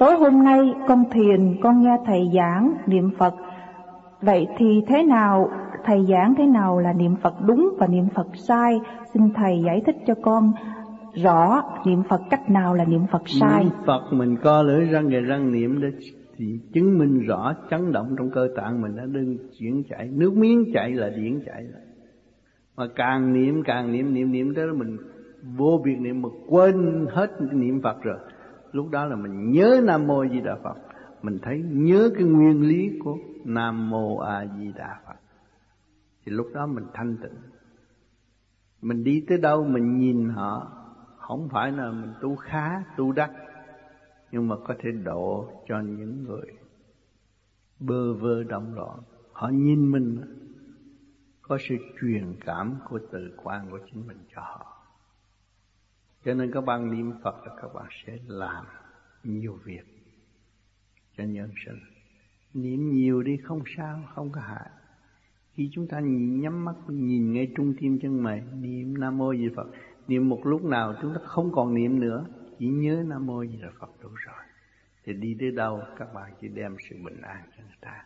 Tối hôm nay con thiền, con nghe thầy giảng niệm Phật. Vậy thì thế nào, thầy giảng thế nào là niệm Phật đúng và niệm Phật sai? Xin thầy giải thích cho con rõ niệm Phật cách nào là niệm Phật sai. Niệm Phật mình co lưỡi răng và răng niệm đó thì chứng minh rõ chấn động trong cơ tạng mình đã đừng chuyển chạy, nước miếng chạy là điển chạy. Mà càng niệm càng niệm niệm niệm tới đó mình vô việc niệm mà quên hết niệm Phật rồi lúc đó là mình nhớ nam mô di đà phật. Mình thấy nhớ cái nguyên lý của nam mô a di đà phật. Thì lúc đó mình thanh tịnh. Mình đi tới đâu mình nhìn họ, không phải là mình tu khá, tu đắc, nhưng mà có thể độ cho những người bơ vơ động loạn. Họ nhìn mình, có sự truyền cảm của từ quan của chính mình cho họ cho nên các bạn niệm Phật là các bạn sẽ làm nhiều việc cho nhân sinh. Niệm nhiều đi không sao, không có hại. Khi chúng ta nhắm mắt nhìn ngay trung tim chân mày, niệm Nam Mô Di Phật, niệm một lúc nào chúng ta không còn niệm nữa, chỉ nhớ Nam Mô Di Đà Phật đủ rồi. Thì đi tới đâu các bạn chỉ đem sự bình an cho người ta.